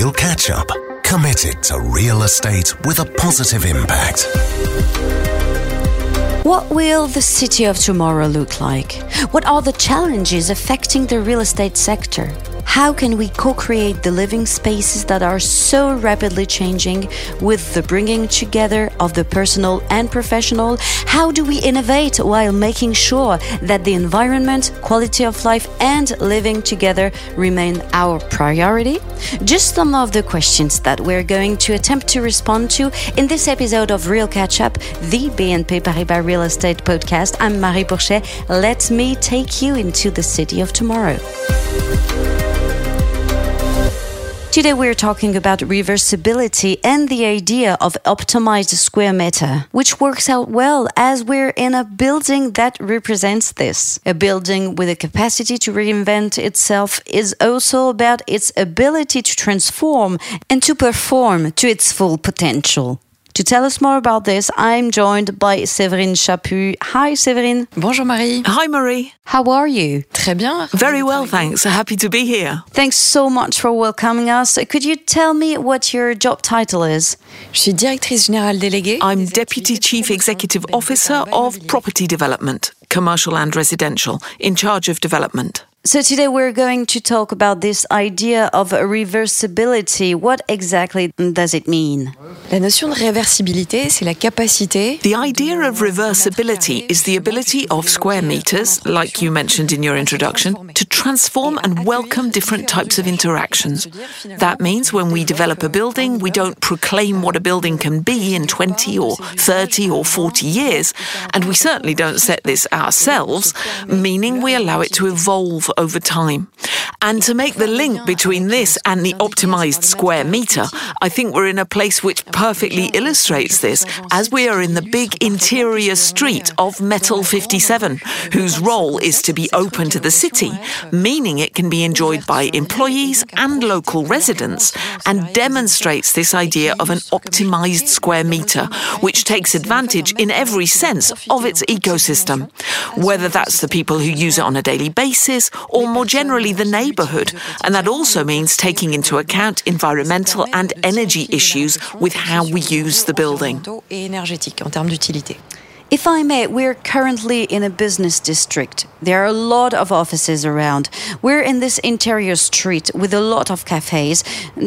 Real Catch Up, committed to real estate with a positive impact. What will the city of tomorrow look like? What are the challenges affecting the real estate sector? How can we co create the living spaces that are so rapidly changing with the bringing together of the personal and professional? How do we innovate while making sure that the environment, quality of life, and living together remain our priority? Just some of the questions that we're going to attempt to respond to in this episode of Real Catch Up, the BNP Paribas Real Estate Podcast. I'm Marie Pourchet. Let me take you into the city of tomorrow. Today we're talking about reversibility and the idea of optimized square meter, which works out well as we're in a building that represents this. A building with a capacity to reinvent itself is also about its ability to transform and to perform to its full potential. To tell us more about this, I'm joined by Séverine Chapus. Hi, Séverine. Bonjour, Marie. Hi, Marie. How are you? Très bien. Very well, thanks. Happy to be here. Thanks so much for welcoming us. Could you tell me what your job title is? Je suis directrice générale déléguée. I'm Deputy Chief Executive Officer of Property Development, Commercial and Residential, in charge of development. So today we're going to talk about this idea of reversibility. What exactly does it mean? La notion de réversibilité, c'est la capacité. The idea of reversibility is the ability of square meters, like you mentioned in your introduction, to transform and welcome different types of interactions. That means when we develop a building, we don't proclaim what a building can be in 20 or 30 or 40 years, and we certainly don't set this ourselves, meaning we allow it to evolve over time. And to make the link between this and the optimized square meter, I think we're in a place which perfectly illustrates this, as we are in the big interior street of Metal 57, whose role is to be open to the city, meaning it can be enjoyed by employees and local residents, and demonstrates this idea of an optimized square meter, which takes advantage in every sense of its ecosystem, whether that's the people who use it on a daily basis or more generally the neighborhood. And that also means taking into account environmental and energy issues with how we use the building. If I may, we're currently in a business district. There are a lot of offices around. We're in this interior street with a lot of cafes.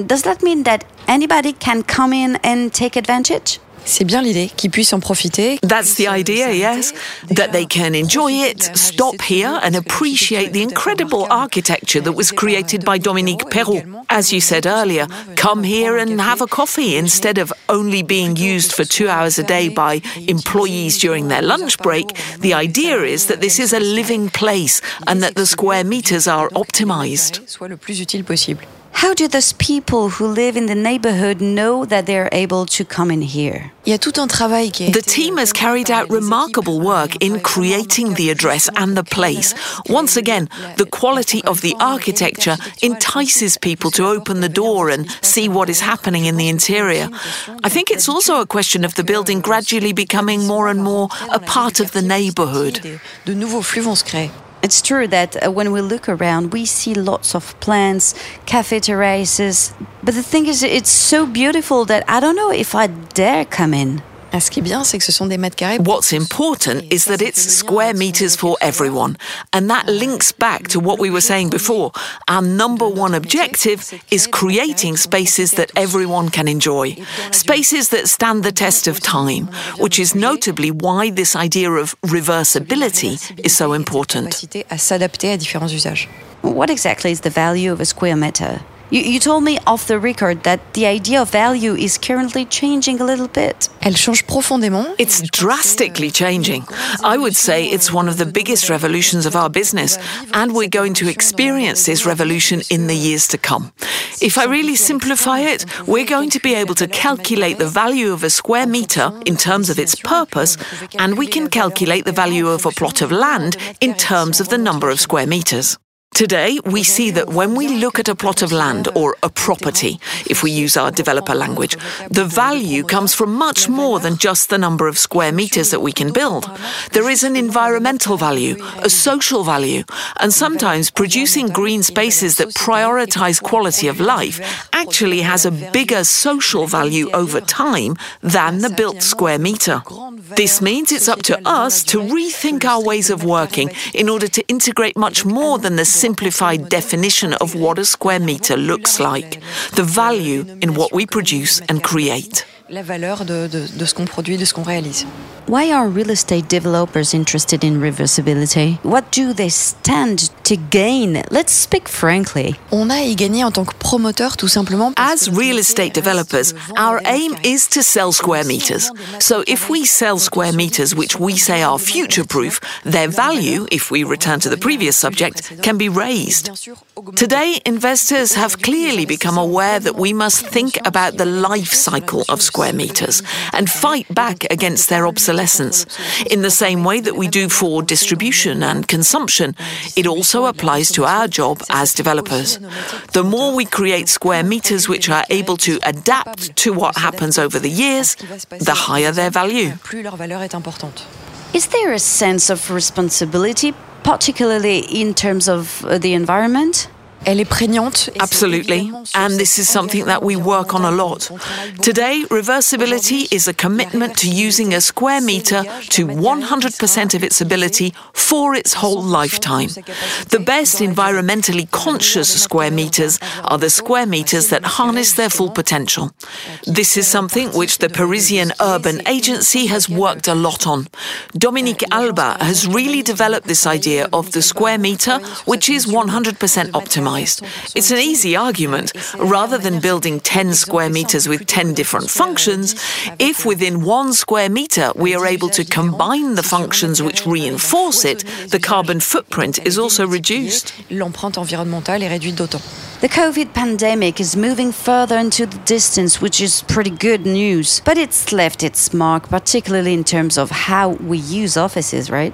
Does that mean that anybody can come in and take advantage? C'est bien l'idée qu'ils puissent en profiter. That's the idea, yes. That they can enjoy it, stop here, and appreciate the incredible architecture that was created by Dominique Perrault. As you said earlier, come here and have a coffee instead of only being used for two hours a day by employees during their lunch break. The idea is that this is a living place and that the square meters are optimized. Soit le plus utile possible. How do those people who live in the neighborhood know that they're able to come in here? Il y a tout un travail qui a The team has euh, carried out remarkable work in creating the address and the place. Once again, the quality of the architecture entices people to open the door and see what is happening in the interior. I think it's also a question of the building gradually becoming more and more a part of the neighborhood. It's true that uh, when we look around, we see lots of plants, cafe terraces. But the thing is, it's so beautiful that I don't know if I dare come in. Ce qui est bien, c'est que ce sont des mètres carrés. What's important is that it's square meters for everyone. And that links back to what we were saying before. Our number one objective is creating spaces that everyone can enjoy, spaces that stand the test of time, which is notably why this idea of reversibility is so important. Capacité à s'adapter à différents usages. What exactly is the value of a square meter? You, you told me off the record that the idea of value is currently changing a little bit. Elle change profondément. It's drastically changing. I would say it's one of the biggest revolutions of our business, and we're going to experience this revolution in the years to come. If I really simplify it, we're going to be able to calculate the value of a square meter in terms of its purpose, and we can calculate the value of a plot of land in terms of the number of square meters. Today, we see that when we look at a plot of land or a property, if we use our developer language, the value comes from much more than just the number of square meters that we can build. There is an environmental value, a social value, and sometimes producing green spaces that prioritize quality of life actually has a bigger social value over time than the built square meter. This means it's up to us to rethink our ways of working in order to integrate much more than the simplified definition of what a square meter looks like, the value in what we produce and create. La valeur de, de, de ce qu'on produit, de ce qu'on réalise. Why are real estate developers interested in reversibility? What do they stand to gain? Let's speak frankly. On a y gagné en tant que promoteur tout simplement. As real estate developers, our aim is to sell square meters. So if we sell square meters which we say are future proof, their value, if we return to the previous subject, can be raised. Today, investors have clearly become aware that we must think about the life cycle of square meters and fight back against their obsolescence in the same way that we do for distribution and consumption, it also applies to our job as developers. The more we create square meters which are able to adapt to what happens over the years, the higher their value. Is there a sense of responsibility, particularly in terms of uh, the environment? Elle est prégnante. Absolutely. And this is something that we work on a lot. Today, reversibility is a commitment to using a square meter to 100% of its ability for its whole lifetime. The best environmentally conscious square meters are the square meters that harness their full potential. This is something which the Parisian Urban Agency has worked a lot on. Dominique Alba has really developed this idea of the square meter, which is 100% optimized. It's an easy argument. Rather than building 10 square meters with 10 different functions, if within one square meter we are able to combine the functions which reinforce it, the carbon footprint is also reduced. L'empreinte environnementale est réduite d'autant. The COVID pandemic is moving further into the distance, which is pretty good news. But it's left its mark, particularly in terms of how we use offices, right?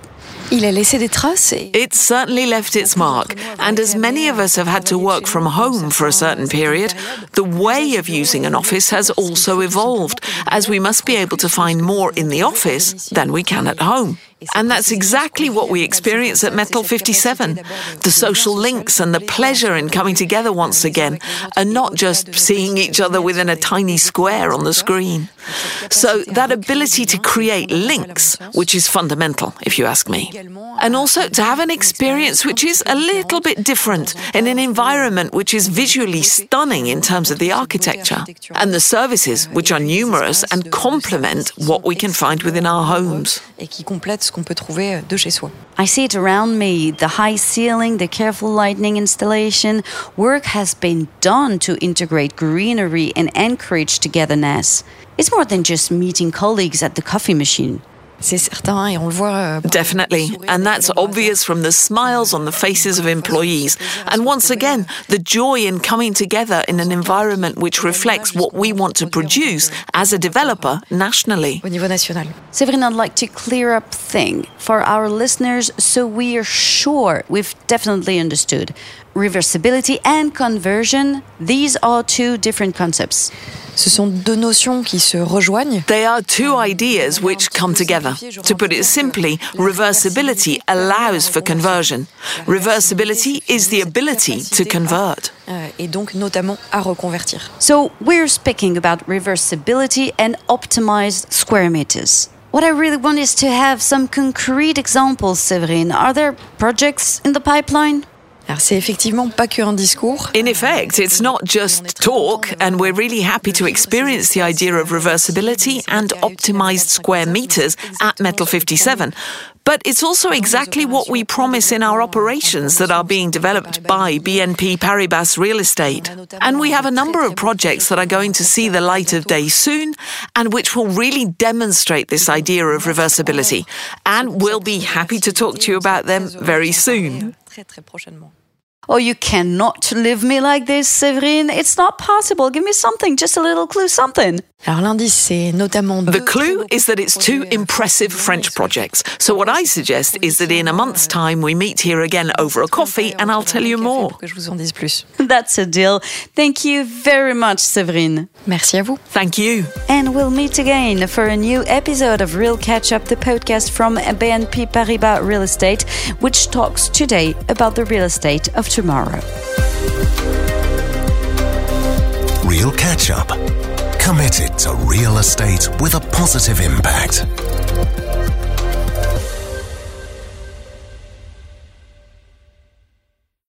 It certainly left its mark, and as many of us have had to work from home for a certain period, the way of using an office has also evolved, as we must be able to find more in the office than we can at home. And that's exactly what we experience at Metal 57 the social links and the pleasure in coming together once again, and not just seeing each other within a tiny square on the screen. So, that ability to create links, which is fundamental, if you ask me. And also to have an experience which is a little bit different in an environment which is visually stunning in terms of the architecture and the services, which are numerous and complement what we can find within our homes. Qu'on peut trouver euh, de chez soi. I see it around me the high ceiling, the careful lighting installation. Work has been done to integrate greenery and encourage togetherness. It's more than just meeting colleagues at the coffee machine. C'est certain, et on le voit. euh, Definitely. And that's obvious from the smiles on the faces of employees. And once again, the joy in coming together in an environment which reflects what we want to produce as a developer nationally. au niveau. Séverine, I'd like to clear up thing for our listeners so we are sure we've definitely understood. Reversibility and conversion, these are two different concepts. Ce sont deux notions qui se rejoignent. They are two ideas which come together. To put it simply, reversibility allows for conversion. Reversibility is the ability to convert. euh, et donc notamment à reconvertir. So we're speaking about reversibility and optimized square meters. What I really want is to have some concrete examples, Séverine. Are there projects in the pipeline? Alors c'est effectivement pas que un discours. In effect, it's not just talk, and we're really happy to experience the idea of reversibility and optimized square meters at Metal 57. But it's also exactly what we promise in our operations that are being developed by BNP Paribas Real Estate. And we have a number of projects that are going to see the light of day soon and which will really demonstrate this idea of reversibility. And we'll be happy to talk to you about them very soon. Très très prochainement. Oh, you cannot leave me like this, Séverine. It's not possible. Give me something, just a little clue, something. Alors l'indice, c'est notamment The clue is that it's two euh, impressive French projects. So what I suggest is that in a month's time we meet here again over a coffee and I'll tell you more. Que je vous en dise plus. That's a deal. Thank you very much, Séverine. Merci à vous. Thank you. And we'll meet again for a new episode of Real Catch Up, the podcast from BNP Paribas Real Estate, which talks today about the real estate of tomorrow. Real Catch Up. Committed to real estate with a positive impact.